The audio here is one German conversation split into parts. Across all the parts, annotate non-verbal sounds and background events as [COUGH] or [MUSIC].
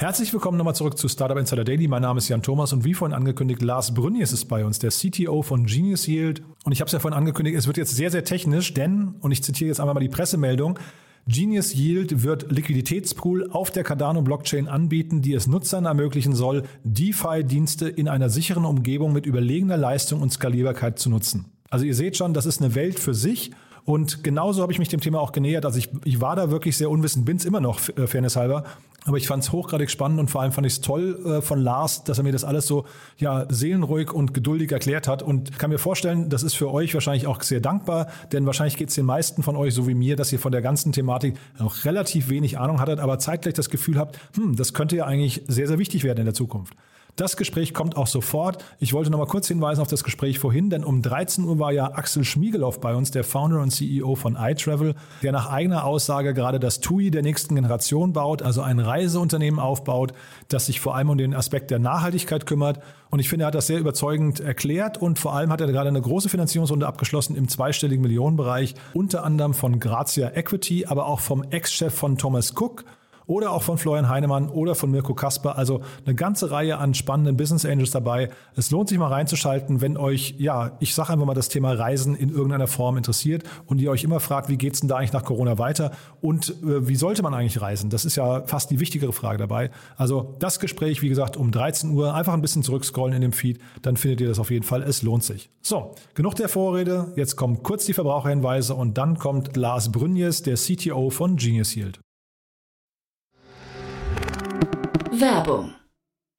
Herzlich willkommen nochmal zurück zu Startup Insider Daily. Mein Name ist Jan Thomas und wie vorhin angekündigt, Lars Brünjes ist bei uns, der CTO von Genius Yield. Und ich habe es ja vorhin angekündigt, es wird jetzt sehr, sehr technisch, denn, und ich zitiere jetzt einmal mal die Pressemeldung, Genius Yield wird Liquiditätspool auf der Cardano Blockchain anbieten, die es Nutzern ermöglichen soll, DeFi-Dienste in einer sicheren Umgebung mit überlegener Leistung und Skalierbarkeit zu nutzen. Also ihr seht schon, das ist eine Welt für sich. Und genauso habe ich mich dem Thema auch genähert. Also ich, ich war da wirklich sehr unwissend, bin es immer noch, äh, Fairness halber. Aber ich fand es hochgradig spannend und vor allem fand ich es toll äh, von Lars, dass er mir das alles so ja, seelenruhig und geduldig erklärt hat. Und kann mir vorstellen, das ist für euch wahrscheinlich auch sehr dankbar, denn wahrscheinlich geht es den meisten von euch so wie mir, dass ihr von der ganzen Thematik noch relativ wenig Ahnung hattet, aber zeitgleich das Gefühl habt, hm, das könnte ja eigentlich sehr, sehr wichtig werden in der Zukunft. Das Gespräch kommt auch sofort. Ich wollte noch mal kurz hinweisen auf das Gespräch vorhin, denn um 13 Uhr war ja Axel Schmiegelow bei uns, der Founder und CEO von iTravel, der nach eigener Aussage gerade das TUI der nächsten Generation baut, also ein Reiseunternehmen aufbaut, das sich vor allem um den Aspekt der Nachhaltigkeit kümmert. Und ich finde, er hat das sehr überzeugend erklärt und vor allem hat er gerade eine große Finanzierungsrunde abgeschlossen im zweistelligen Millionenbereich, unter anderem von Grazia Equity, aber auch vom Ex-Chef von Thomas Cook oder auch von Florian Heinemann oder von Mirko Kasper. Also eine ganze Reihe an spannenden Business Angels dabei. Es lohnt sich mal reinzuschalten, wenn euch, ja, ich sage einfach mal das Thema Reisen in irgendeiner Form interessiert und ihr euch immer fragt, wie geht's denn da eigentlich nach Corona weiter und äh, wie sollte man eigentlich reisen? Das ist ja fast die wichtigere Frage dabei. Also das Gespräch, wie gesagt, um 13 Uhr, einfach ein bisschen zurückscrollen in dem Feed, dann findet ihr das auf jeden Fall. Es lohnt sich. So, genug der Vorrede. Jetzt kommen kurz die Verbraucherhinweise und dann kommt Lars Brünjes, der CTO von Genius Yield. Werbung.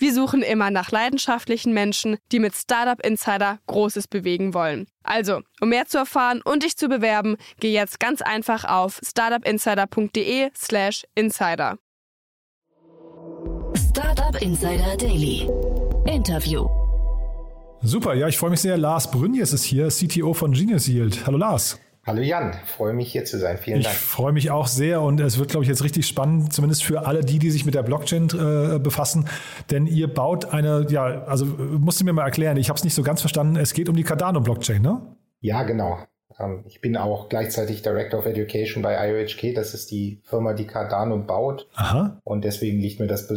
Wir suchen immer nach leidenschaftlichen Menschen, die mit Startup Insider Großes bewegen wollen. Also, um mehr zu erfahren und dich zu bewerben, geh jetzt ganz einfach auf startupinsider.de/slash insider. Startup Insider Daily. Interview. Super, ja, ich freue mich sehr. Lars Brünjes ist hier, CTO von Genius Yield. Hallo Lars. Hallo Jan, freue mich hier zu sein. Vielen ich Dank. Ich freue mich auch sehr und es wird, glaube ich, jetzt richtig spannend, zumindest für alle die, die sich mit der Blockchain äh, befassen. Denn ihr baut eine, ja, also musst du mir mal erklären, ich habe es nicht so ganz verstanden. Es geht um die Cardano-Blockchain, ne? Ja, genau. Ähm, ich bin auch gleichzeitig Director of Education bei IOHK. Das ist die Firma, die Cardano baut. Aha. Und deswegen liegt mir das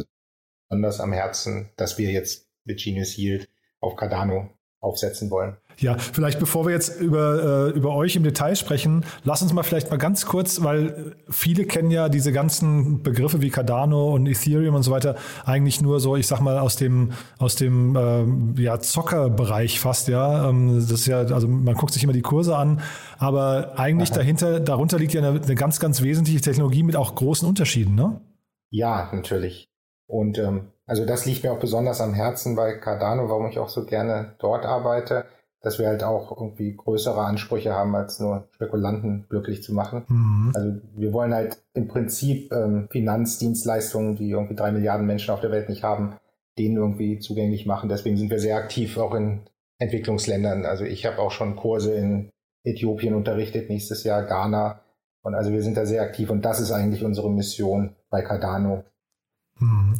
besonders am Herzen, dass wir jetzt mit Genius Yield auf Cardano aufsetzen wollen. Ja, vielleicht bevor wir jetzt über, äh, über euch im Detail sprechen, lass uns mal vielleicht mal ganz kurz, weil viele kennen ja diese ganzen Begriffe wie Cardano und Ethereum und so weiter eigentlich nur so, ich sag mal, aus dem, aus dem ähm, ja, Zockerbereich fast, ja. Ähm, das ist ja, also man guckt sich immer die Kurse an, aber eigentlich Aha. dahinter, darunter liegt ja eine, eine ganz, ganz wesentliche Technologie mit auch großen Unterschieden, ne? Ja, natürlich. Und ähm, also das liegt mir auch besonders am Herzen bei Cardano, warum ich auch so gerne dort arbeite, dass wir halt auch irgendwie größere Ansprüche haben, als nur Spekulanten glücklich zu machen. Mhm. Also wir wollen halt im Prinzip ähm, Finanzdienstleistungen, die irgendwie drei Milliarden Menschen auf der Welt nicht haben, denen irgendwie zugänglich machen. Deswegen sind wir sehr aktiv auch in Entwicklungsländern. Also ich habe auch schon Kurse in Äthiopien unterrichtet, nächstes Jahr Ghana. Und also wir sind da sehr aktiv und das ist eigentlich unsere Mission bei Cardano, hm.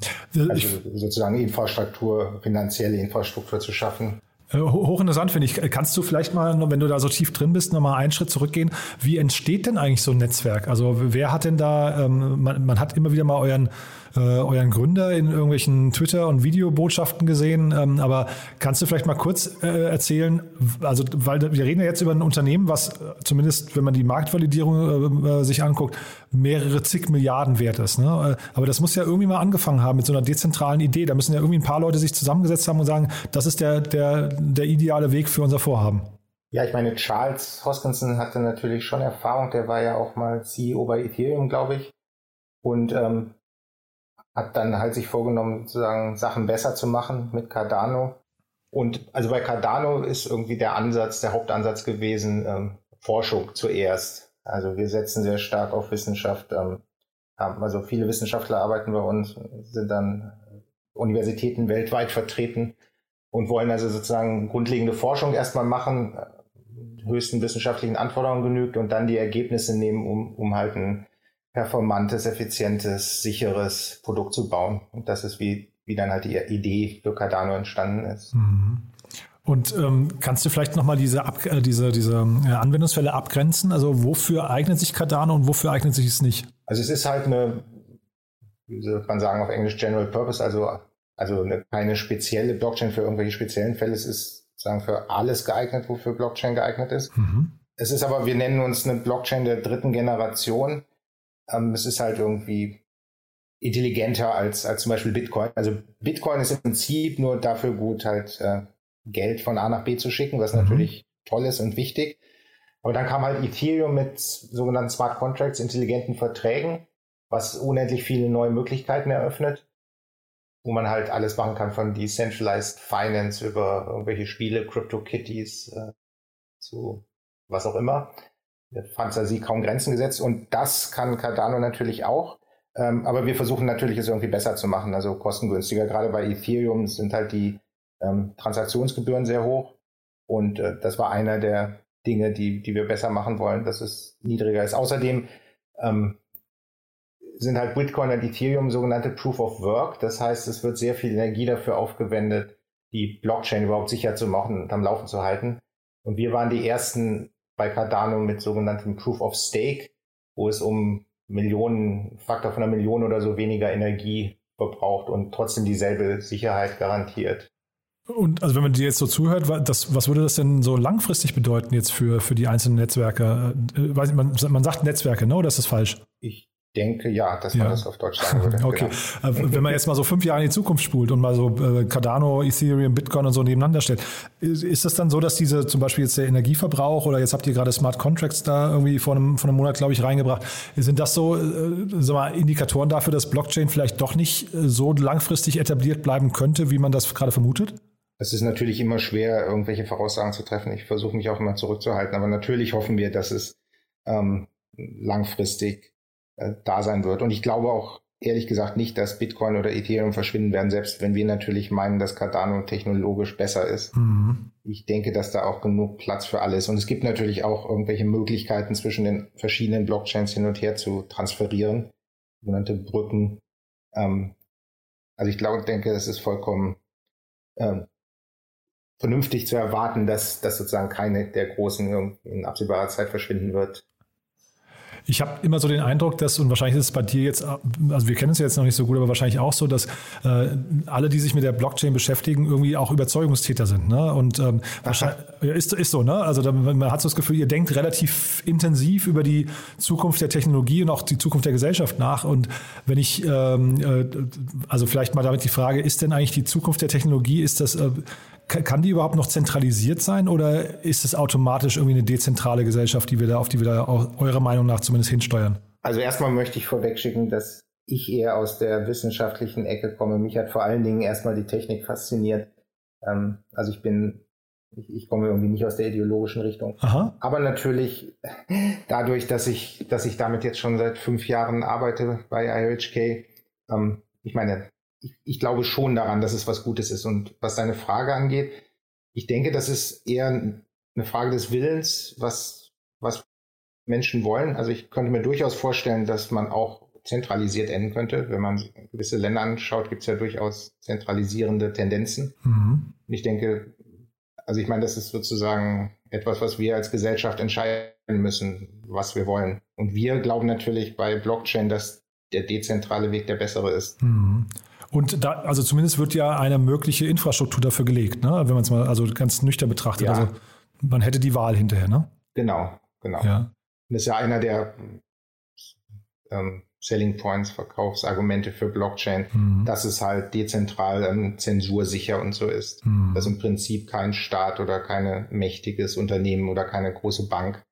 Also sozusagen Infrastruktur, finanzielle Infrastruktur zu schaffen. Äh, hochinteressant finde ich. Kannst du vielleicht mal, wenn du da so tief drin bist, nochmal einen Schritt zurückgehen? Wie entsteht denn eigentlich so ein Netzwerk? Also wer hat denn da, ähm, man, man, hat immer wieder mal euren äh, euren Gründer in irgendwelchen Twitter- und Videobotschaften gesehen. Ähm, aber kannst du vielleicht mal kurz äh, erzählen, also weil wir reden ja jetzt über ein Unternehmen, was äh, zumindest, wenn man die Marktvalidierung äh, sich anguckt, mehrere zig Milliarden wert ist. Ne? Äh, aber das muss ja irgendwie mal angefangen haben mit so einer dezentralen Idee. Da müssen ja irgendwie ein paar Leute sich zusammengesetzt haben und sagen, das ist der, der, der ideale Weg für unser Vorhaben. Ja, ich meine, Charles Hoskinson hatte natürlich schon Erfahrung. Der war ja auch mal CEO bei Ethereum, glaube ich. Und ähm, hat dann halt sich vorgenommen, sozusagen Sachen besser zu machen mit Cardano. Und also bei Cardano ist irgendwie der Ansatz, der Hauptansatz gewesen, ähm, Forschung zuerst. Also wir setzen sehr stark auf Wissenschaft. Ähm, also viele Wissenschaftler arbeiten bei uns, sind dann Universitäten weltweit vertreten und wollen also sozusagen grundlegende Forschung erstmal machen, höchsten wissenschaftlichen Anforderungen genügt und dann die Ergebnisse nehmen, um, um halt ein performantes, effizientes, sicheres Produkt zu bauen. Und das ist wie, wie dann halt die Idee für Cardano entstanden ist. Mhm. Und ähm, kannst du vielleicht nochmal diese, Ab äh, diese, diese äh, Anwendungsfälle abgrenzen? Also wofür eignet sich Cardano und wofür eignet sich es nicht? Also es ist halt eine, wie soll man sagen auf Englisch, General Purpose, also, also eine, keine spezielle Blockchain für irgendwelche speziellen Fälle. Es ist sagen für alles geeignet, wofür Blockchain geeignet ist. Mhm. Es ist aber, wir nennen uns eine Blockchain der dritten Generation. Ähm, es ist halt irgendwie intelligenter als, als zum Beispiel Bitcoin. Also Bitcoin ist im Prinzip nur dafür gut, halt äh, Geld von A nach B zu schicken, was mhm. natürlich toll ist und wichtig. Aber dann kam halt Ethereum mit sogenannten Smart Contracts, intelligenten Verträgen, was unendlich viele neue Möglichkeiten eröffnet, wo man halt alles machen kann von Decentralized Finance über irgendwelche Spiele, CryptoKitties äh, zu was auch immer. Fantasie kaum Grenzen gesetzt und das kann Cardano natürlich auch. Ähm, aber wir versuchen natürlich es irgendwie besser zu machen, also kostengünstiger. Gerade bei Ethereum sind halt die ähm, Transaktionsgebühren sehr hoch. Und äh, das war einer der Dinge, die, die wir besser machen wollen, dass es niedriger ist. Außerdem ähm, sind halt Bitcoin und Ethereum sogenannte Proof of Work. Das heißt, es wird sehr viel Energie dafür aufgewendet, die Blockchain überhaupt sicher zu machen und am Laufen zu halten. Und wir waren die ersten bei Cardano mit sogenanntem Proof of Stake, wo es um Millionen, Faktor von einer Million oder so weniger Energie verbraucht und trotzdem dieselbe Sicherheit garantiert. Und also wenn man dir jetzt so zuhört, das, was würde das denn so langfristig bedeuten jetzt für, für die einzelnen Netzwerke? Äh, weiß man, man sagt Netzwerke, ne? Oder ist das falsch? Ich denke, ja, dass man ja. das auf Deutsch sagen würde. [LAUGHS] okay. Genau. Äh, wenn man jetzt mal so fünf Jahre in die Zukunft spult und mal so äh, Cardano, Ethereum, Bitcoin und so nebeneinander stellt, ist, das dann so, dass diese zum Beispiel jetzt der Energieverbrauch oder jetzt habt ihr gerade Smart Contracts da irgendwie vor einem, vor einem Monat, glaube ich, reingebracht, sind das so äh, sag mal, Indikatoren dafür, dass Blockchain vielleicht doch nicht so langfristig etabliert bleiben könnte, wie man das gerade vermutet? Es ist natürlich immer schwer, irgendwelche Voraussagen zu treffen. Ich versuche mich auch immer zurückzuhalten, aber natürlich hoffen wir, dass es ähm, langfristig äh, da sein wird. Und ich glaube auch ehrlich gesagt nicht, dass Bitcoin oder Ethereum verschwinden werden, selbst wenn wir natürlich meinen, dass Cardano technologisch besser ist. Mhm. Ich denke, dass da auch genug Platz für alles. Und es gibt natürlich auch irgendwelche Möglichkeiten zwischen den verschiedenen Blockchains hin und her zu transferieren, sogenannte Brücken. Ähm, also ich glaube, denke, es ist vollkommen ähm, vernünftig zu erwarten, dass, dass sozusagen keine der großen in absehbarer Zeit verschwinden wird. Ich habe immer so den Eindruck, dass, und wahrscheinlich ist es bei dir jetzt, also wir kennen es jetzt noch nicht so gut, aber wahrscheinlich auch so, dass äh, alle, die sich mit der Blockchain beschäftigen, irgendwie auch Überzeugungstäter sind. Ne? Und ähm, wahrscheinlich ist, ist so, ne? Also da, man hat so das Gefühl, ihr denkt relativ intensiv über die Zukunft der Technologie und auch die Zukunft der Gesellschaft nach. Und wenn ich, ähm, äh, also vielleicht mal damit die Frage, ist denn eigentlich die Zukunft der Technologie, ist das äh, kann die überhaupt noch zentralisiert sein oder ist es automatisch irgendwie eine dezentrale Gesellschaft, die wir da, auf die wir da auch eurer Meinung nach zumindest hinsteuern? Also erstmal möchte ich vorwegschicken, dass ich eher aus der wissenschaftlichen Ecke komme. Mich hat vor allen Dingen erstmal die Technik fasziniert. Ähm, also ich bin, ich, komme irgendwie nicht aus der ideologischen Richtung. Aha. Aber natürlich [LAUGHS] dadurch, dass ich, dass ich damit jetzt schon seit fünf Jahren arbeite bei IOHK, ähm, ich meine, ich, ich glaube schon daran, dass es was Gutes ist. Und was deine Frage angeht, ich denke, das ist eher eine Frage des Willens, was, was Menschen wollen. Also ich könnte mir durchaus vorstellen, dass man auch zentralisiert enden könnte. Wenn man gewisse Länder anschaut, gibt es ja durchaus zentralisierende Tendenzen. Mhm. Ich denke, also ich meine, das ist sozusagen etwas, was wir als Gesellschaft entscheiden müssen, was wir wollen. Und wir glauben natürlich bei Blockchain, dass der dezentrale Weg der bessere ist. Mhm. Und da, also zumindest wird ja eine mögliche Infrastruktur dafür gelegt, ne? wenn man es mal also ganz nüchtern betrachtet. Ja. Also man hätte die Wahl hinterher, ne? Genau, genau. Ja. Das ist ja einer der ähm, Selling Points, Verkaufsargumente für Blockchain, mhm. dass es halt dezentral ähm, zensursicher und so ist. Mhm. Dass im Prinzip kein Staat oder kein mächtiges Unternehmen oder keine große Bank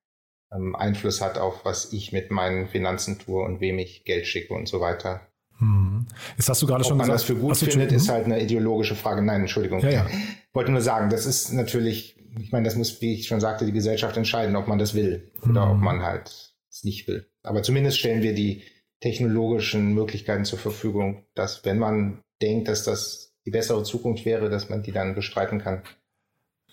ähm, Einfluss hat auf, was ich mit meinen Finanzen tue und wem ich Geld schicke und so weiter. Mhm. Jetzt hast du gerade Ob schon man gesagt, das für gut findet, ist halt eine ideologische Frage. Nein, Entschuldigung. Ja, ja. Ich wollte nur sagen, das ist natürlich, ich meine, das muss, wie ich schon sagte, die Gesellschaft entscheiden, ob man das will oder ob man halt es nicht will. Aber zumindest stellen wir die technologischen Möglichkeiten zur Verfügung, dass wenn man denkt, dass das die bessere Zukunft wäre, dass man die dann bestreiten kann.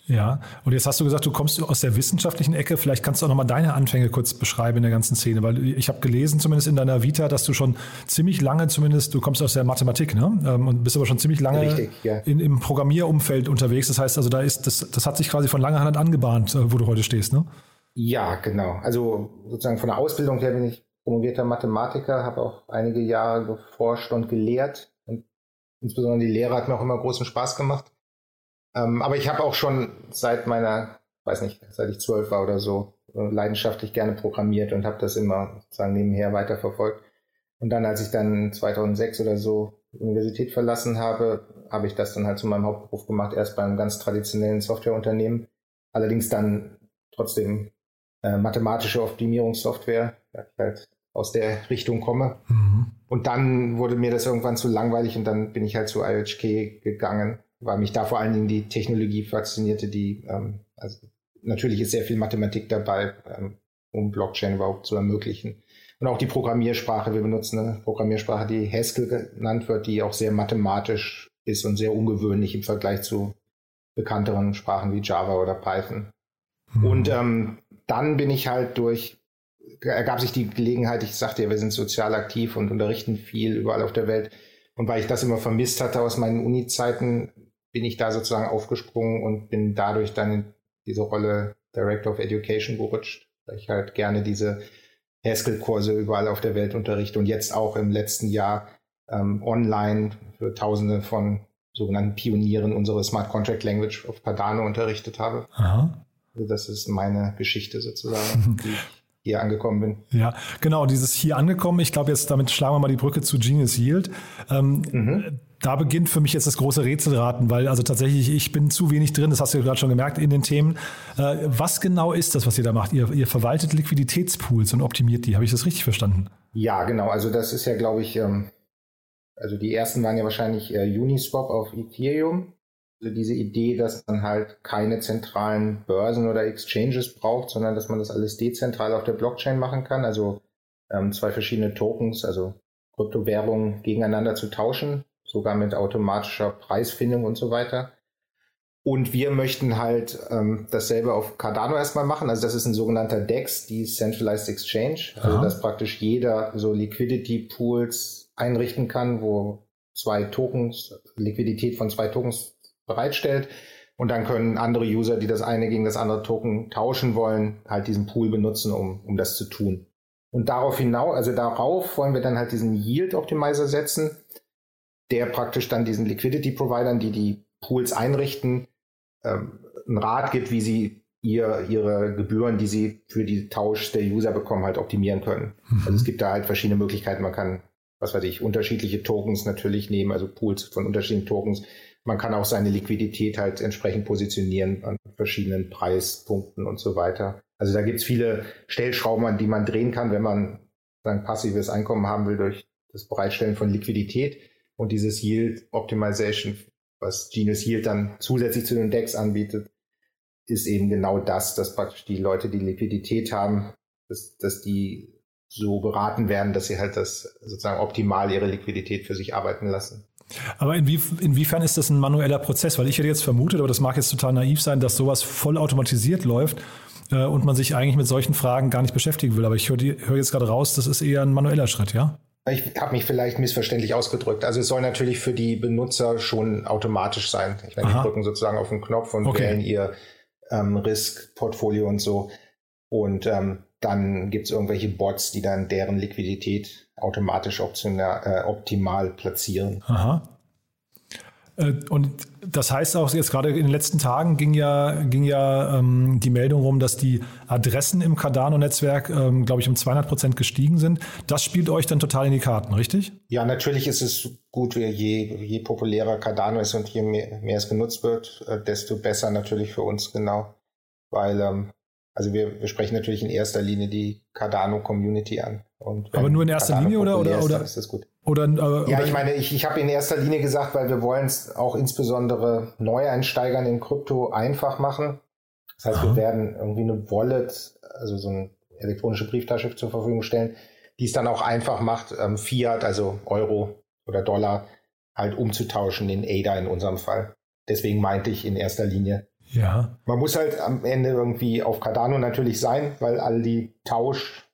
Ja, und jetzt hast du gesagt, du kommst aus der wissenschaftlichen Ecke. Vielleicht kannst du auch nochmal deine Anfänge kurz beschreiben in der ganzen Szene, weil ich habe gelesen, zumindest in deiner Vita, dass du schon ziemlich lange, zumindest, du kommst aus der Mathematik, ne? Ähm, und bist aber schon ziemlich lange Richtig, ja. in, im Programmierumfeld unterwegs. Das heißt, also da ist, das, das hat sich quasi von langer Hand angebahnt, äh, wo du heute stehst, ne? Ja, genau. Also sozusagen von der Ausbildung her bin ich promovierter Mathematiker, habe auch einige Jahre geforscht und gelehrt. Und insbesondere die Lehre hat mir auch immer großen Spaß gemacht. Ähm, aber ich habe auch schon seit meiner, weiß nicht, seit ich zwölf war oder so, äh, leidenschaftlich gerne programmiert und habe das immer sozusagen nebenher weiterverfolgt. Und dann, als ich dann 2006 oder so die Universität verlassen habe, habe ich das dann halt zu meinem Hauptberuf gemacht, erst beim ganz traditionellen Softwareunternehmen. Allerdings dann trotzdem äh, mathematische Optimierungssoftware, weil ich halt aus der Richtung komme. Mhm. Und dann wurde mir das irgendwann zu langweilig und dann bin ich halt zu IHK gegangen, weil mich da vor allen Dingen die Technologie faszinierte, die, ähm, also natürlich ist sehr viel Mathematik dabei, ähm, um Blockchain überhaupt zu ermöglichen. Und auch die Programmiersprache, wir benutzen eine Programmiersprache, die Haskell genannt wird, die auch sehr mathematisch ist und sehr ungewöhnlich im Vergleich zu bekannteren Sprachen wie Java oder Python. Mhm. Und ähm, dann bin ich halt durch, ergab sich die Gelegenheit, ich sagte ja, wir sind sozial aktiv und unterrichten viel überall auf der Welt. Und weil ich das immer vermisst hatte aus meinen Uni-Zeiten, bin ich da sozusagen aufgesprungen und bin dadurch dann in diese Rolle Director of Education gerutscht, weil ich halt gerne diese Haskell-Kurse überall auf der Welt unterrichte und jetzt auch im letzten Jahr ähm, online für Tausende von sogenannten Pionieren unsere Smart Contract Language auf Cardano unterrichtet habe. Aha. Also das ist meine Geschichte sozusagen, [LAUGHS] hier angekommen bin. Ja, genau, dieses hier angekommen, ich glaube jetzt, damit schlagen wir mal die Brücke zu Genius Yield. Ähm, mhm. Da beginnt für mich jetzt das große Rätselraten, weil also tatsächlich, ich bin zu wenig drin, das hast du gerade schon gemerkt in den Themen. Äh, was genau ist das, was ihr da macht? Ihr, ihr verwaltet Liquiditätspools und optimiert die. Habe ich das richtig verstanden? Ja, genau. Also das ist ja, glaube ich, ähm, also die ersten waren ja wahrscheinlich äh, Uniswap auf Ethereum. Also diese Idee, dass man halt keine zentralen Börsen oder Exchanges braucht, sondern dass man das alles dezentral auf der Blockchain machen kann. Also ähm, zwei verschiedene Tokens, also Kryptowährungen gegeneinander zu tauschen, sogar mit automatischer Preisfindung und so weiter. Und wir möchten halt ähm, dasselbe auf Cardano erstmal machen. Also das ist ein sogenannter DEX, Decentralized Exchange. Also Aha. dass praktisch jeder so Liquidity Pools einrichten kann, wo zwei Tokens, Liquidität von zwei Tokens bereitstellt. Und dann können andere User, die das eine gegen das andere Token tauschen wollen, halt diesen Pool benutzen, um, um das zu tun. Und darauf hinaus, also darauf wollen wir dann halt diesen Yield Optimizer setzen, der praktisch dann diesen Liquidity Providern, die die Pools einrichten, ähm, einen Rat gibt, wie sie ihr, ihre Gebühren, die sie für die Tausch der User bekommen, halt optimieren können. Mhm. Also es gibt da halt verschiedene Möglichkeiten. Man kann, was weiß ich, unterschiedliche Tokens natürlich nehmen, also Pools von unterschiedlichen Tokens man kann auch seine Liquidität halt entsprechend positionieren an verschiedenen Preispunkten und so weiter. Also da gibt es viele Stellschrauben, die man drehen kann, wenn man sein passives Einkommen haben will durch das Bereitstellen von Liquidität und dieses Yield Optimization, was Genius Yield dann zusätzlich zu den Decks anbietet, ist eben genau das, dass praktisch die Leute, die Liquidität haben, dass, dass die so beraten werden, dass sie halt das sozusagen optimal ihre Liquidität für sich arbeiten lassen. Aber inwie, inwiefern ist das ein manueller Prozess? Weil ich hätte jetzt vermutet, aber das mag jetzt total naiv sein, dass sowas voll automatisiert läuft äh, und man sich eigentlich mit solchen Fragen gar nicht beschäftigen will. Aber ich höre hör jetzt gerade raus, das ist eher ein manueller Schritt, ja? Ich habe mich vielleicht missverständlich ausgedrückt. Also es soll natürlich für die Benutzer schon automatisch sein. Ich meine, die drücken sozusagen auf den Knopf und okay. wählen ihr ähm, Risk-Portfolio und so. Und ähm, dann gibt es irgendwelche Bots, die dann deren Liquidität automatisch optional, äh, optimal platzieren. Aha. Äh, und das heißt auch, jetzt gerade in den letzten Tagen ging ja, ging ja ähm, die Meldung rum, dass die Adressen im Cardano-Netzwerk, ähm, glaube ich, um 200 Prozent gestiegen sind. Das spielt euch dann total in die Karten, richtig? Ja, natürlich ist es gut, je, je populärer Cardano ist und je mehr, mehr es genutzt wird, äh, desto besser natürlich für uns genau. Weil, ähm, also wir, wir sprechen natürlich in erster Linie die Cardano-Community an. Aber nur in erster Cardano Linie oder, oder, ist, oder? ist das gut. Oder, äh, Ja, oder ich meine, ich, ich habe in erster Linie gesagt, weil wir wollen es auch insbesondere Neueinsteigern in Krypto einfach machen. Das heißt, Aha. wir werden irgendwie eine Wallet, also so eine elektronische Brieftasche zur Verfügung stellen, die es dann auch einfach macht, ähm, Fiat, also Euro oder Dollar, halt umzutauschen in ADA in unserem Fall. Deswegen meinte ich in erster Linie. Ja. Man muss halt am Ende irgendwie auf Cardano natürlich sein, weil all die Tausch,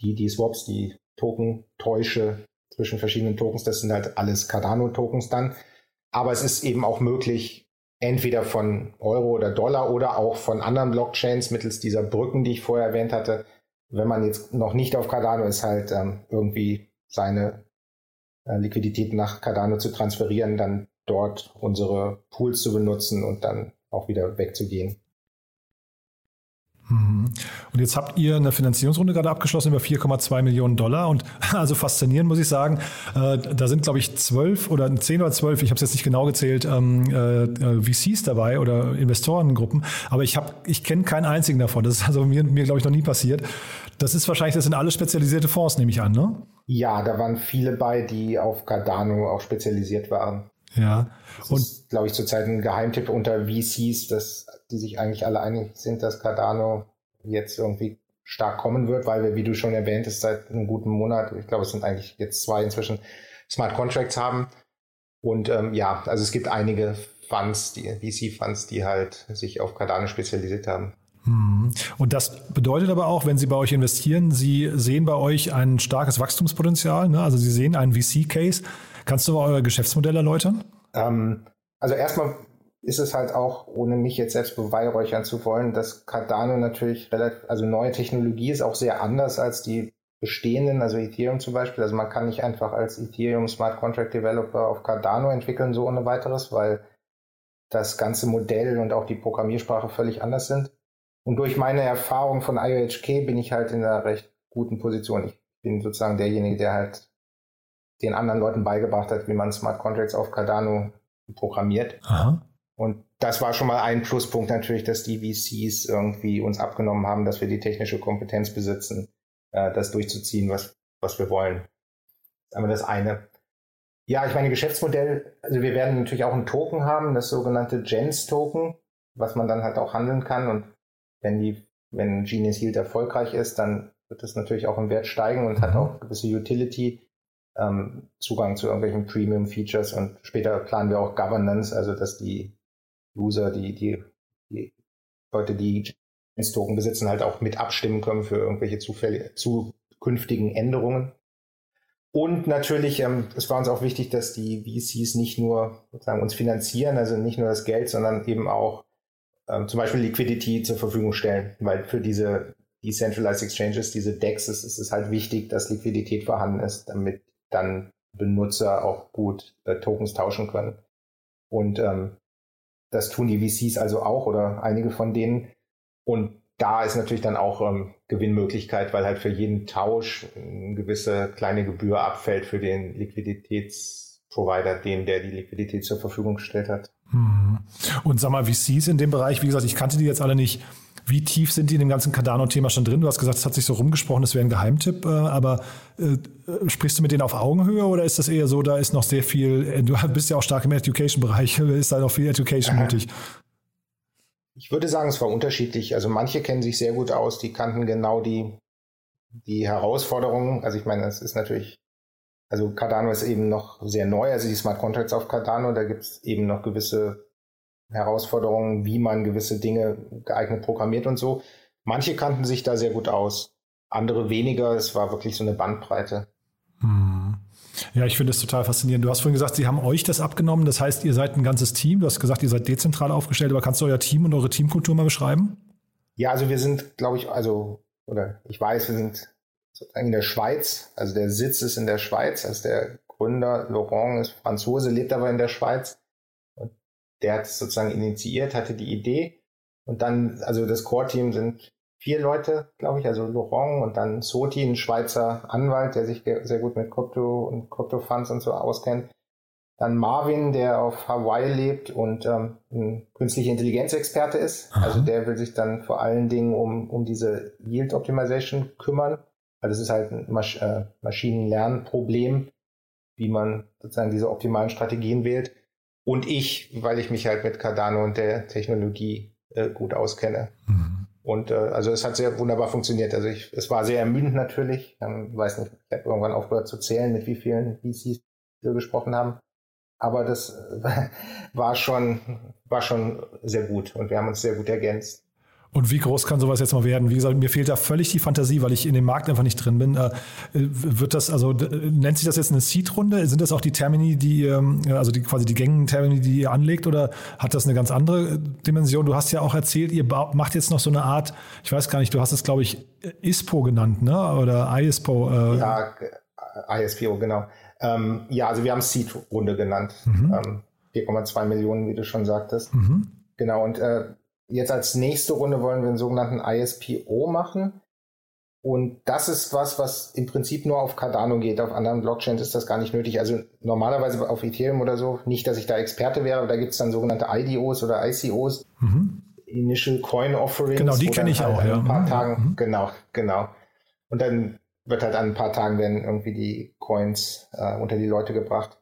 die, die Swaps, die Token-Täusche zwischen verschiedenen Tokens, das sind halt alles Cardano-Tokens dann. Aber es ist eben auch möglich, entweder von Euro oder Dollar oder auch von anderen Blockchains mittels dieser Brücken, die ich vorher erwähnt hatte, wenn man jetzt noch nicht auf Cardano ist, halt ähm, irgendwie seine äh, Liquidität nach Cardano zu transferieren, dann dort unsere Pools zu benutzen und dann auch wieder wegzugehen. Mhm. Und jetzt habt ihr eine Finanzierungsrunde gerade abgeschlossen über 4,2 Millionen Dollar. Und [LAUGHS] also faszinierend muss ich sagen, äh, da sind, glaube ich, zwölf oder zehn oder zwölf, ich habe es jetzt nicht genau gezählt, ähm, äh, VCs dabei oder Investorengruppen. Aber ich, ich kenne keinen einzigen davon. Das ist also mir, mir glaube ich, noch nie passiert. Das ist wahrscheinlich, das sind alle spezialisierte Fonds, nehme ich an, ne? Ja, da waren viele bei, die auf Cardano auch spezialisiert waren. Ja. Das Und ist, glaube ich, zurzeit ein Geheimtipp unter VCs, dass die sich eigentlich alle einig sind, dass Cardano jetzt irgendwie stark kommen wird, weil wir, wie du schon erwähnt hast, seit einem guten Monat, ich glaube, es sind eigentlich jetzt zwei inzwischen Smart Contracts haben. Und ähm, ja, also es gibt einige Funds, die VC-Funds, die halt sich auf Cardano spezialisiert haben. Mhm. Und das bedeutet aber auch, wenn Sie bei euch investieren, Sie sehen bei euch ein starkes Wachstumspotenzial, ne? also Sie sehen einen VC-Case. Kannst du euer Geschäftsmodell erläutern? Ähm, also erstmal ist es halt auch, ohne mich jetzt selbst beweihräuchern zu wollen, dass Cardano natürlich relativ, also neue Technologie ist auch sehr anders als die bestehenden, also Ethereum zum Beispiel. Also man kann nicht einfach als Ethereum Smart Contract Developer auf Cardano entwickeln, so ohne weiteres, weil das ganze Modell und auch die Programmiersprache völlig anders sind. Und durch meine Erfahrung von IOHK bin ich halt in einer recht guten Position. Ich bin sozusagen derjenige, der halt den anderen Leuten beigebracht hat, wie man Smart Contracts auf Cardano programmiert. Aha. Und das war schon mal ein Pluspunkt natürlich, dass die VCs irgendwie uns abgenommen haben, dass wir die technische Kompetenz besitzen, äh, das durchzuziehen, was, was wir wollen. Das ist einmal das eine. Ja, ich meine, Geschäftsmodell, also wir werden natürlich auch ein Token haben, das sogenannte Gens-Token, was man dann halt auch handeln kann. Und wenn die, wenn Genius Yield erfolgreich ist, dann wird es natürlich auch im Wert steigen und hat auch gewisse Utility, ähm, Zugang zu irgendwelchen Premium-Features und später planen wir auch Governance, also dass die User, die, die, die Leute, die Gens-Token besitzen, halt auch mit abstimmen können für irgendwelche Zufälle, zukünftigen Änderungen. Und natürlich, ähm, es war uns auch wichtig, dass die VCs nicht nur sozusagen uns finanzieren, also nicht nur das Geld, sondern eben auch ähm, zum Beispiel Liquidity zur Verfügung stellen, weil für diese Decentralized Exchanges, diese DEX, ist, ist es halt wichtig, dass Liquidität vorhanden ist, damit dann Benutzer auch gut äh, Tokens tauschen können. Und ähm, das tun die VCs also auch oder einige von denen. Und da ist natürlich dann auch ähm, Gewinnmöglichkeit, weil halt für jeden Tausch eine gewisse kleine Gebühr abfällt für den Liquiditätsprovider, dem der die Liquidität zur Verfügung gestellt hat. Mhm. Und sag mal, VCs in dem Bereich, wie gesagt, ich kannte die jetzt alle nicht. Wie tief sind die in dem ganzen Cardano-Thema schon drin? Du hast gesagt, es hat sich so rumgesprochen, das wäre ein Geheimtipp, äh, aber äh, sprichst du mit denen auf Augenhöhe oder ist das eher so, da ist noch sehr viel, äh, du bist ja auch stark im Education-Bereich, [LAUGHS] ist da noch viel Education Aha. nötig? Ich würde sagen, es war unterschiedlich. Also manche kennen sich sehr gut aus, die kannten genau die, die Herausforderungen. Also ich meine, es ist natürlich, also Cardano ist eben noch sehr neu, also die Smart Contracts auf Cardano, da gibt es eben noch gewisse Herausforderungen, wie man gewisse Dinge geeignet programmiert und so. Manche kannten sich da sehr gut aus, andere weniger. Es war wirklich so eine Bandbreite. Hm. Ja, ich finde es total faszinierend. Du hast vorhin gesagt, sie haben euch das abgenommen. Das heißt, ihr seid ein ganzes Team. Du hast gesagt, ihr seid dezentral aufgestellt, aber kannst du euer Team und eure Teamkultur mal beschreiben? Ja, also wir sind, glaube ich, also oder ich weiß, wir sind sozusagen in der Schweiz, also der Sitz ist in der Schweiz, also der Gründer Laurent ist Franzose, lebt aber in der Schweiz der hat es sozusagen initiiert, hatte die Idee und dann, also das Core-Team sind vier Leute, glaube ich, also Laurent und dann Soti, ein Schweizer Anwalt, der sich sehr gut mit Krypto und Krypto-Funds und so auskennt. Dann Marvin, der auf Hawaii lebt und ähm, ein künstliche Intelligenzexperte ist. Aha. Also der will sich dann vor allen Dingen um, um diese Yield Optimization kümmern. Also das ist halt ein Masch äh, Maschinenlernproblem, wie man sozusagen diese optimalen Strategien wählt. Und ich, weil ich mich halt mit Cardano und der Technologie äh, gut auskenne. Mhm. Und äh, also es hat sehr wunderbar funktioniert. Also ich, es war sehr ermüdend natürlich. Ich weiß nicht, ich habe irgendwann aufgehört zu zählen, mit wie vielen VCs wir gesprochen haben. Aber das [LAUGHS] war schon, war schon sehr gut und wir haben uns sehr gut ergänzt. Und wie groß kann sowas jetzt mal werden? Wie gesagt, mir fehlt da völlig die Fantasie, weil ich in dem Markt einfach nicht drin bin. Äh, wird das, also nennt sich das jetzt eine Seed-Runde? Sind das auch die Termini, die, ähm, also die quasi die gängigen Termini, die ihr anlegt, oder hat das eine ganz andere Dimension? Du hast ja auch erzählt, ihr macht jetzt noch so eine Art, ich weiß gar nicht, du hast es, glaube ich, ISPO genannt, ne? Oder ISPO. Äh. Ja, ISPO, genau. Ähm, ja, also wir haben Seed-Runde genannt. Mhm. Ähm, 4,2 Millionen, wie du schon sagtest. Mhm. Genau, und äh, Jetzt als nächste Runde wollen wir einen sogenannten ISPO machen. Und das ist was, was im Prinzip nur auf Cardano geht. Auf anderen Blockchains ist das gar nicht nötig. Also normalerweise auf Ethereum oder so, nicht, dass ich da Experte wäre, aber da gibt es dann sogenannte IDOs oder ICOs. Mhm. Initial Coin Offerings. Genau, die kenne ich halt auch, ja. Ein paar mhm. Tagen, mhm. genau, genau. Und dann wird halt an ein paar Tagen werden irgendwie die Coins äh, unter die Leute gebracht.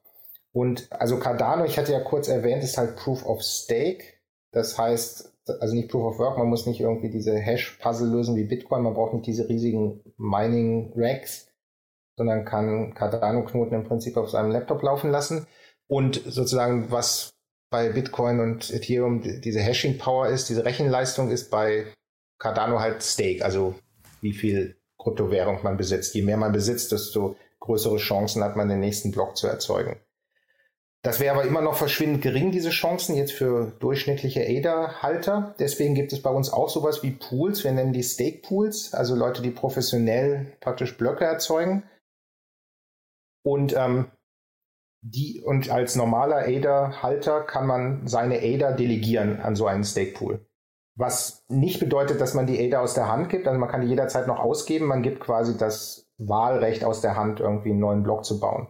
Und also Cardano, ich hatte ja kurz erwähnt, ist halt Proof of Stake. Das heißt, also nicht Proof of Work, man muss nicht irgendwie diese Hash-Puzzle lösen wie Bitcoin, man braucht nicht diese riesigen Mining-Racks, sondern kann Cardano-Knoten im Prinzip auf seinem Laptop laufen lassen. Und sozusagen, was bei Bitcoin und Ethereum diese Hashing-Power ist, diese Rechenleistung ist bei Cardano halt Stake, also wie viel Kryptowährung man besitzt. Je mehr man besitzt, desto größere Chancen hat man, den nächsten Block zu erzeugen. Das wäre aber immer noch verschwindend gering, diese Chancen jetzt für durchschnittliche ADA-Halter. Deswegen gibt es bei uns auch sowas wie Pools. Wir nennen die Stake Pools, also Leute, die professionell praktisch Blöcke erzeugen. Und ähm, die und als normaler ADA-Halter kann man seine ADA delegieren an so einen Stake Pool. Was nicht bedeutet, dass man die ADA aus der Hand gibt. Also man kann die jederzeit noch ausgeben. Man gibt quasi das Wahlrecht aus der Hand, irgendwie einen neuen Block zu bauen.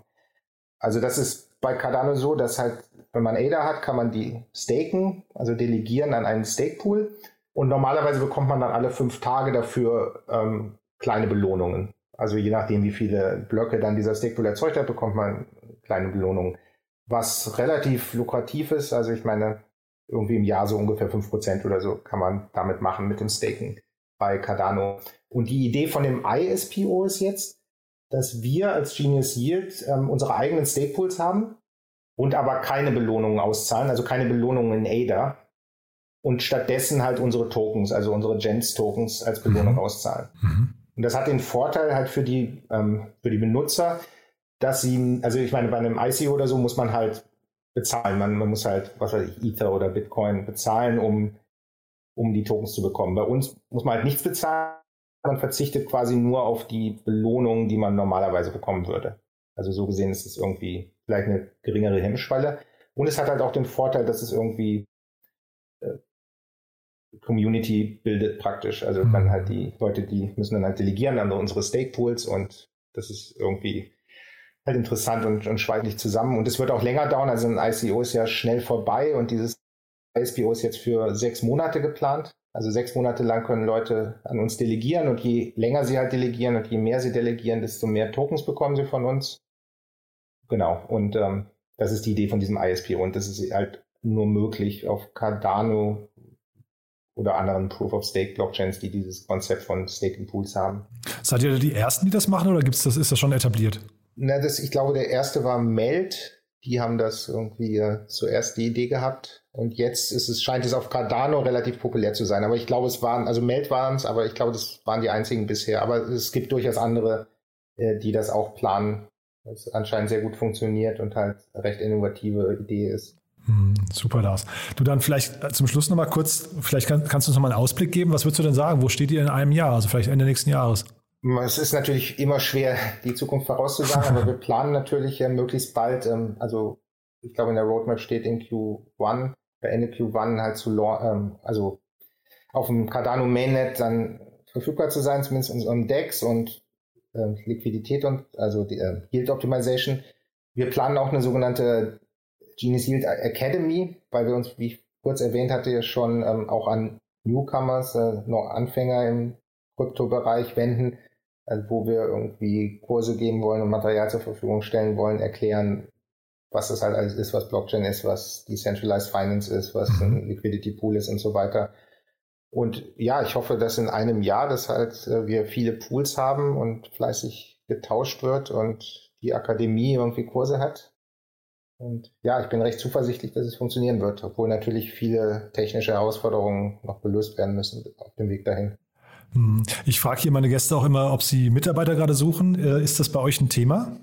Also das ist bei Cardano so, dass halt, wenn man ADA hat, kann man die staken, also delegieren an einen Stakepool. Und normalerweise bekommt man dann alle fünf Tage dafür ähm, kleine Belohnungen. Also je nachdem, wie viele Blöcke dann dieser Stakepool erzeugt hat, bekommt man kleine Belohnungen. Was relativ lukrativ ist, also ich meine, irgendwie im Jahr so ungefähr fünf Prozent oder so kann man damit machen mit dem Staken bei Cardano. Und die Idee von dem ISPO ist jetzt, dass wir als Genius Yield ähm, unsere eigenen Stakepools haben und aber keine Belohnungen auszahlen, also keine Belohnungen in ADA und stattdessen halt unsere Tokens, also unsere Gens-Tokens als Belohnung mhm. auszahlen. Mhm. Und das hat den Vorteil halt für die, ähm, für die Benutzer, dass sie, also ich meine, bei einem ICO oder so muss man halt bezahlen. Man, man muss halt, was weiß ich, Ether oder Bitcoin bezahlen, um, um die Tokens zu bekommen. Bei uns muss man halt nichts bezahlen man verzichtet quasi nur auf die Belohnung, die man normalerweise bekommen würde. Also so gesehen ist es irgendwie vielleicht eine geringere Hemmschwelle. Und es hat halt auch den Vorteil, dass es irgendwie äh, Community bildet praktisch. Also mhm. dann halt die Leute, die müssen dann halt delegieren an unsere Stake Pools und das ist irgendwie halt interessant und, und schweißt nicht zusammen. Und es wird auch länger dauern. Also ein ICO ist ja schnell vorbei und dieses ISPO ist jetzt für sechs Monate geplant. Also sechs Monate lang können Leute an uns delegieren und je länger sie halt delegieren und je mehr sie delegieren, desto mehr Tokens bekommen sie von uns. Genau. Und ähm, das ist die Idee von diesem ISP und das ist halt nur möglich auf Cardano oder anderen Proof of Stake Blockchains, die dieses Konzept von Staking Pools haben. Seid ihr die ersten, die das machen oder gibt's das, ist das schon etabliert? Na, das, ich glaube, der erste war Meld. Die haben das irgendwie äh, zuerst die Idee gehabt und jetzt ist es, scheint es auf Cardano relativ populär zu sein. Aber ich glaube, es waren, also Meld waren es, aber ich glaube, das waren die einzigen bisher. Aber es gibt durchaus andere, äh, die das auch planen. Was anscheinend sehr gut funktioniert und halt recht innovative Idee ist. Hm, super, Lars. Du dann vielleicht äh, zum Schluss nochmal kurz, vielleicht kann, kannst du uns nochmal einen Ausblick geben. Was würdest du denn sagen? Wo steht ihr in einem Jahr? Also vielleicht Ende nächsten Jahres? Es ist natürlich immer schwer, die Zukunft vorauszusagen, aber wir planen natürlich äh, möglichst bald, ähm, also ich glaube in der Roadmap steht in Q1, bei Ende Q1 halt zu, ähm, also auf dem Cardano Mainnet dann verfügbar zu sein, zumindest in unserem DEX und äh, Liquidität und also die äh, Yield Optimization. Wir planen auch eine sogenannte Genius Yield Academy, weil wir uns, wie ich kurz erwähnt hatte, schon ähm, auch an Newcomers, äh, noch Anfänger im Kryptobereich wenden, also wo wir irgendwie Kurse geben wollen und Material zur Verfügung stellen wollen, erklären, was das halt alles ist, was Blockchain ist, was Decentralized Finance ist, was mhm. ein Liquidity Pool ist und so weiter. Und ja, ich hoffe, dass in einem Jahr, dass halt äh, wir viele Pools haben und fleißig getauscht wird und die Akademie irgendwie Kurse hat. Und ja, ich bin recht zuversichtlich, dass es funktionieren wird, obwohl natürlich viele technische Herausforderungen noch gelöst werden müssen auf dem Weg dahin. Hm. Ich frage hier meine Gäste auch immer, ob sie Mitarbeiter gerade suchen. Äh, ist das bei euch ein Thema?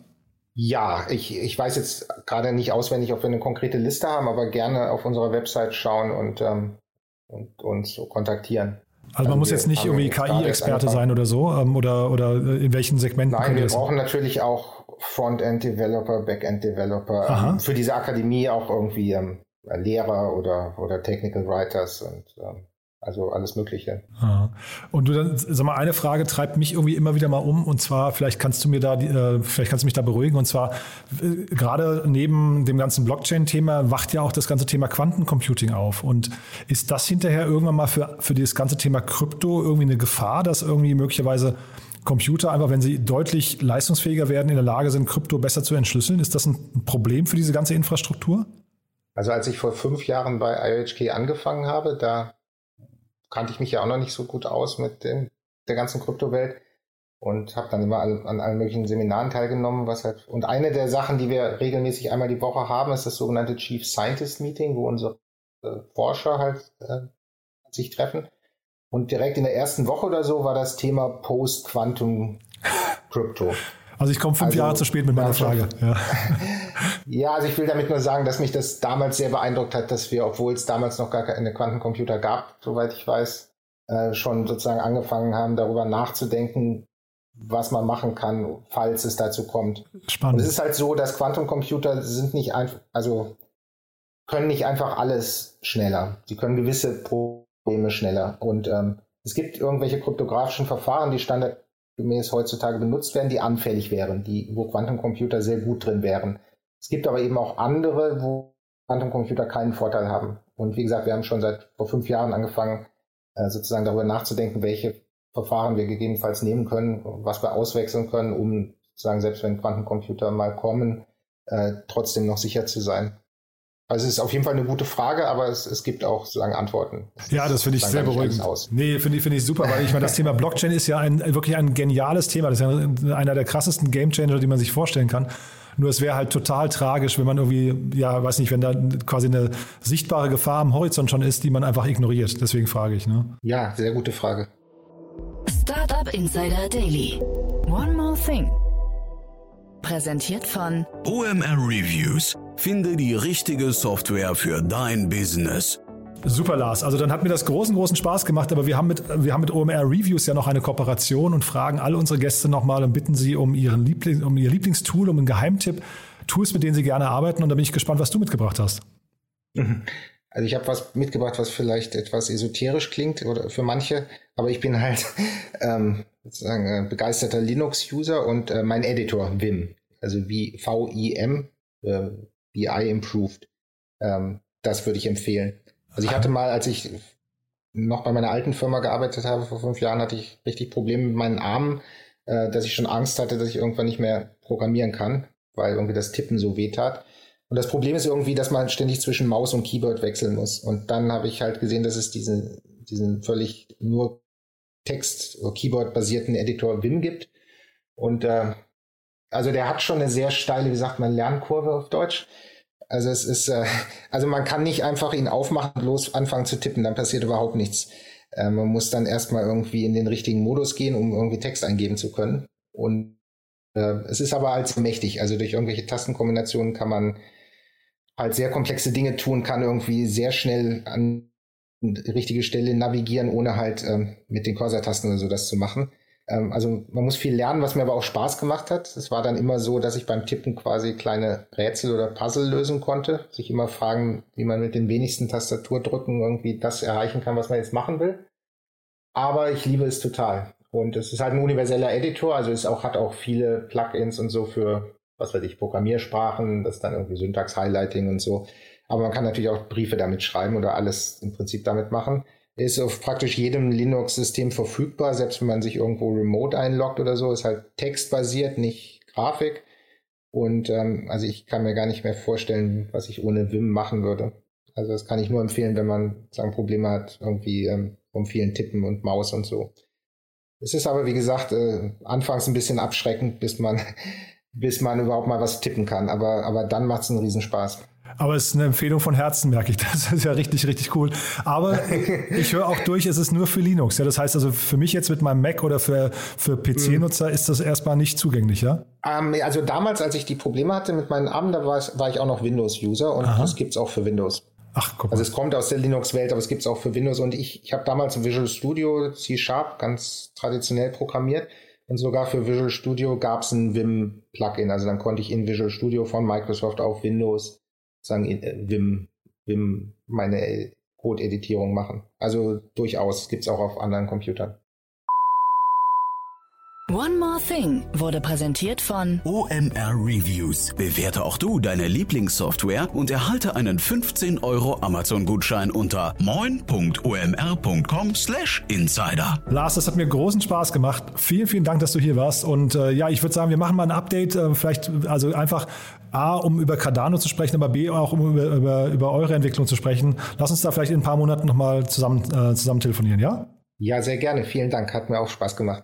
Ja, ich, ich weiß jetzt gerade nicht auswendig, ob wir eine konkrete Liste haben, aber gerne auf unserer Website schauen und, ähm, und uns so kontaktieren. Also man also muss jetzt nicht irgendwie KI-Experte sein oder so ähm, oder, oder in welchen Segmenten? Nein, wir brauchen natürlich auch Frontend-Developer, Backend-Developer, ähm, für diese Akademie auch irgendwie ähm, Lehrer oder, oder Technical Writers und ähm, also alles Mögliche. Und du dann, sag mal, eine Frage treibt mich irgendwie immer wieder mal um und zwar, vielleicht kannst du mir da, äh, vielleicht kannst du mich da beruhigen und zwar, äh, gerade neben dem ganzen Blockchain-Thema wacht ja auch das ganze Thema Quantencomputing auf. Und ist das hinterher irgendwann mal für, für dieses ganze Thema Krypto irgendwie eine Gefahr, dass irgendwie möglicherweise Computer einfach, wenn sie deutlich leistungsfähiger werden, in der Lage sind, Krypto besser zu entschlüsseln? Ist das ein Problem für diese ganze Infrastruktur? Also als ich vor fünf Jahren bei IOHK angefangen habe, da kannte ich mich ja auch noch nicht so gut aus mit dem, der ganzen Kryptowelt und habe dann immer an, allen möglichen Seminaren teilgenommen, was halt und eine der Sachen, die wir regelmäßig einmal die Woche haben, ist das sogenannte Chief Scientist Meeting, wo unsere äh, Forscher halt äh, sich treffen und direkt in der ersten Woche oder so war das Thema Post-Quantum Crypto. [LAUGHS] Also ich komme fünf also, Jahre zu spät mit meiner Frage. Ja. [LAUGHS] ja, also ich will damit nur sagen, dass mich das damals sehr beeindruckt hat, dass wir, obwohl es damals noch gar keine Quantencomputer gab, soweit ich weiß, äh, schon sozusagen angefangen haben, darüber nachzudenken, was man machen kann, falls es dazu kommt. Spannend. Und es ist halt so, dass Quantencomputer sind nicht einfach, also können nicht einfach alles schneller. Sie können gewisse Probleme schneller. Und ähm, es gibt irgendwelche kryptografischen Verfahren, die standard gemäß heutzutage benutzt werden, die anfällig wären, die, wo Quantencomputer sehr gut drin wären. Es gibt aber eben auch andere, wo Quantencomputer keinen Vorteil haben. Und wie gesagt, wir haben schon seit vor fünf Jahren angefangen, äh, sozusagen darüber nachzudenken, welche Verfahren wir gegebenenfalls nehmen können, was wir auswechseln können, um sozusagen, selbst wenn Quantencomputer mal kommen, äh, trotzdem noch sicher zu sein. Also es ist auf jeden Fall eine gute Frage, aber es, es gibt auch sozusagen Antworten. Es ja, das finde ich sehr beruhigend. Aus. Nee, finde ich, finde ich super, weil ich meine, das Thema Blockchain ist ja ein, wirklich ein geniales Thema. Das ist ja einer der krassesten Gamechanger, die man sich vorstellen kann. Nur es wäre halt total tragisch, wenn man irgendwie, ja, weiß nicht, wenn da quasi eine sichtbare Gefahr am Horizont schon ist, die man einfach ignoriert. Deswegen frage ich. Ne? Ja, sehr gute Frage. Startup Insider Daily. One more thing. Präsentiert von OMR Reviews Finde die richtige Software für dein Business. Super, Lars. Also dann hat mir das großen, großen Spaß gemacht, aber wir haben mit, wir haben mit OMR Reviews ja noch eine Kooperation und fragen alle unsere Gäste nochmal und bitten sie um, ihren Liebling, um ihr Lieblingstool, um einen Geheimtipp, Tools, mit denen sie gerne arbeiten. Und da bin ich gespannt, was du mitgebracht hast. Mhm. Also ich habe was mitgebracht, was vielleicht etwas esoterisch klingt oder für manche, aber ich bin halt [LAUGHS] ähm, sozusagen begeisterter Linux-User und äh, mein Editor Vim, also wie V-I-M, äh, BI improved. Ähm, das würde ich empfehlen. Also ich hatte mal, als ich noch bei meiner alten Firma gearbeitet habe, vor fünf Jahren, hatte ich richtig Probleme mit meinen Armen, äh, dass ich schon Angst hatte, dass ich irgendwann nicht mehr programmieren kann, weil irgendwie das Tippen so weh tat. Und das Problem ist irgendwie, dass man ständig zwischen Maus und Keyboard wechseln muss. Und dann habe ich halt gesehen, dass es diesen, diesen völlig nur Text- oder Keyboard-basierten Editor Vim gibt. Und äh, also der hat schon eine sehr steile, wie sagt man, Lernkurve auf Deutsch. Also es ist, äh, also man kann nicht einfach ihn aufmachen und los anfangen zu tippen, dann passiert überhaupt nichts. Äh, man muss dann erstmal irgendwie in den richtigen Modus gehen, um irgendwie Text eingeben zu können. Und äh, es ist aber als mächtig. Also durch irgendwelche Tastenkombinationen kann man halt sehr komplexe Dinge tun kann, irgendwie sehr schnell an richtige Stelle navigieren, ohne halt ähm, mit den Cursor-Tasten oder so das zu machen. Ähm, also man muss viel lernen, was mir aber auch Spaß gemacht hat. Es war dann immer so, dass ich beim Tippen quasi kleine Rätsel oder Puzzle lösen konnte. Sich immer fragen, wie man mit den wenigsten Tastaturdrücken irgendwie das erreichen kann, was man jetzt machen will. Aber ich liebe es total. Und es ist halt ein universeller Editor, also es auch, hat auch viele Plugins und so für, was weiß ich, Programmiersprachen, das dann irgendwie Syntax-Highlighting und so. Aber man kann natürlich auch Briefe damit schreiben oder alles im Prinzip damit machen. Ist auf praktisch jedem Linux-System verfügbar, selbst wenn man sich irgendwo remote einloggt oder so, ist halt textbasiert, nicht Grafik. Und ähm, also ich kann mir gar nicht mehr vorstellen, was ich ohne Vim machen würde. Also das kann ich nur empfehlen, wenn man sagen Probleme hat, irgendwie ähm, vom vielen Tippen und Maus und so. Es ist aber, wie gesagt, äh, anfangs ein bisschen abschreckend, bis man, [LAUGHS] bis man überhaupt mal was tippen kann. Aber, aber dann macht es einen Riesenspaß. Aber es ist eine Empfehlung von Herzen, merke ich. [LAUGHS] Das ist ja richtig, richtig cool. Aber [LAUGHS] ich höre auch durch, es ist nur für Linux. Ja, das heißt also für mich jetzt mit meinem Mac oder für, für PC-Nutzer ist das erstmal nicht zugänglich, ja? Ähm, also damals, als ich die Probleme hatte mit meinen Armen, da war, war ich auch noch Windows-User und Aha. das gibt es auch für Windows. Ach, guck mal. Also es kommt aus der Linux-Welt, aber es gibt es auch für Windows. Und ich, ich habe damals Visual Studio C-Sharp ganz traditionell programmiert. Und sogar für Visual Studio gab es ein Vim-Plugin. Also dann konnte ich in Visual Studio von Microsoft auf Windows sagen, in, äh, Vim, Vim meine Code-Editierung machen. Also durchaus gibt es auch auf anderen Computern. One More Thing wurde präsentiert von OMR Reviews. Bewerte auch du deine Lieblingssoftware und erhalte einen 15 Euro Amazon-Gutschein unter moin.omr.com/insider. Lars, das hat mir großen Spaß gemacht. Vielen, vielen Dank, dass du hier warst. Und äh, ja, ich würde sagen, wir machen mal ein Update. Äh, vielleicht also einfach A, um über Cardano zu sprechen, aber B, auch um über, über, über eure Entwicklung zu sprechen. Lass uns da vielleicht in ein paar Monaten nochmal zusammen, äh, zusammen telefonieren, ja? Ja, sehr gerne. Vielen Dank. Hat mir auch Spaß gemacht.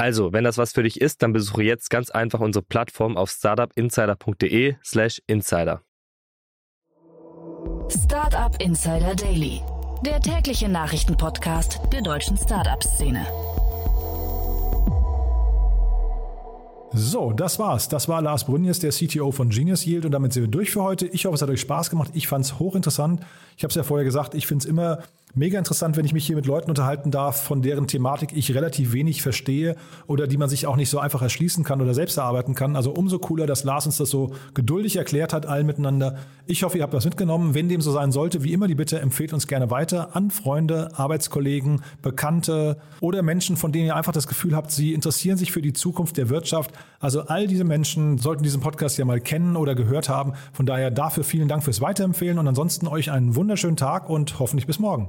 Also, wenn das was für dich ist, dann besuche jetzt ganz einfach unsere Plattform auf startupinsider.de slash insider. Startup Insider Daily, der tägliche Nachrichtenpodcast der deutschen Startup-Szene. So, das war's. Das war Lars Brünjes, der CTO von Genius Yield und damit sind wir durch für heute. Ich hoffe, es hat euch Spaß gemacht. Ich fand es hochinteressant. Ich habe es ja vorher gesagt, ich finde es immer mega interessant, wenn ich mich hier mit Leuten unterhalten darf, von deren Thematik ich relativ wenig verstehe oder die man sich auch nicht so einfach erschließen kann oder selbst erarbeiten kann. Also umso cooler, dass Lars uns das so geduldig erklärt hat, allen miteinander. Ich hoffe, ihr habt was mitgenommen. Wenn dem so sein sollte, wie immer die Bitte, empfehlt uns gerne weiter an Freunde, Arbeitskollegen, Bekannte oder Menschen, von denen ihr einfach das Gefühl habt, sie interessieren sich für die Zukunft der Wirtschaft. Also all diese Menschen sollten diesen Podcast ja mal kennen oder gehört haben. Von daher dafür vielen Dank fürs Weiterempfehlen und ansonsten euch einen wunderschönen Tag und hoffentlich bis morgen.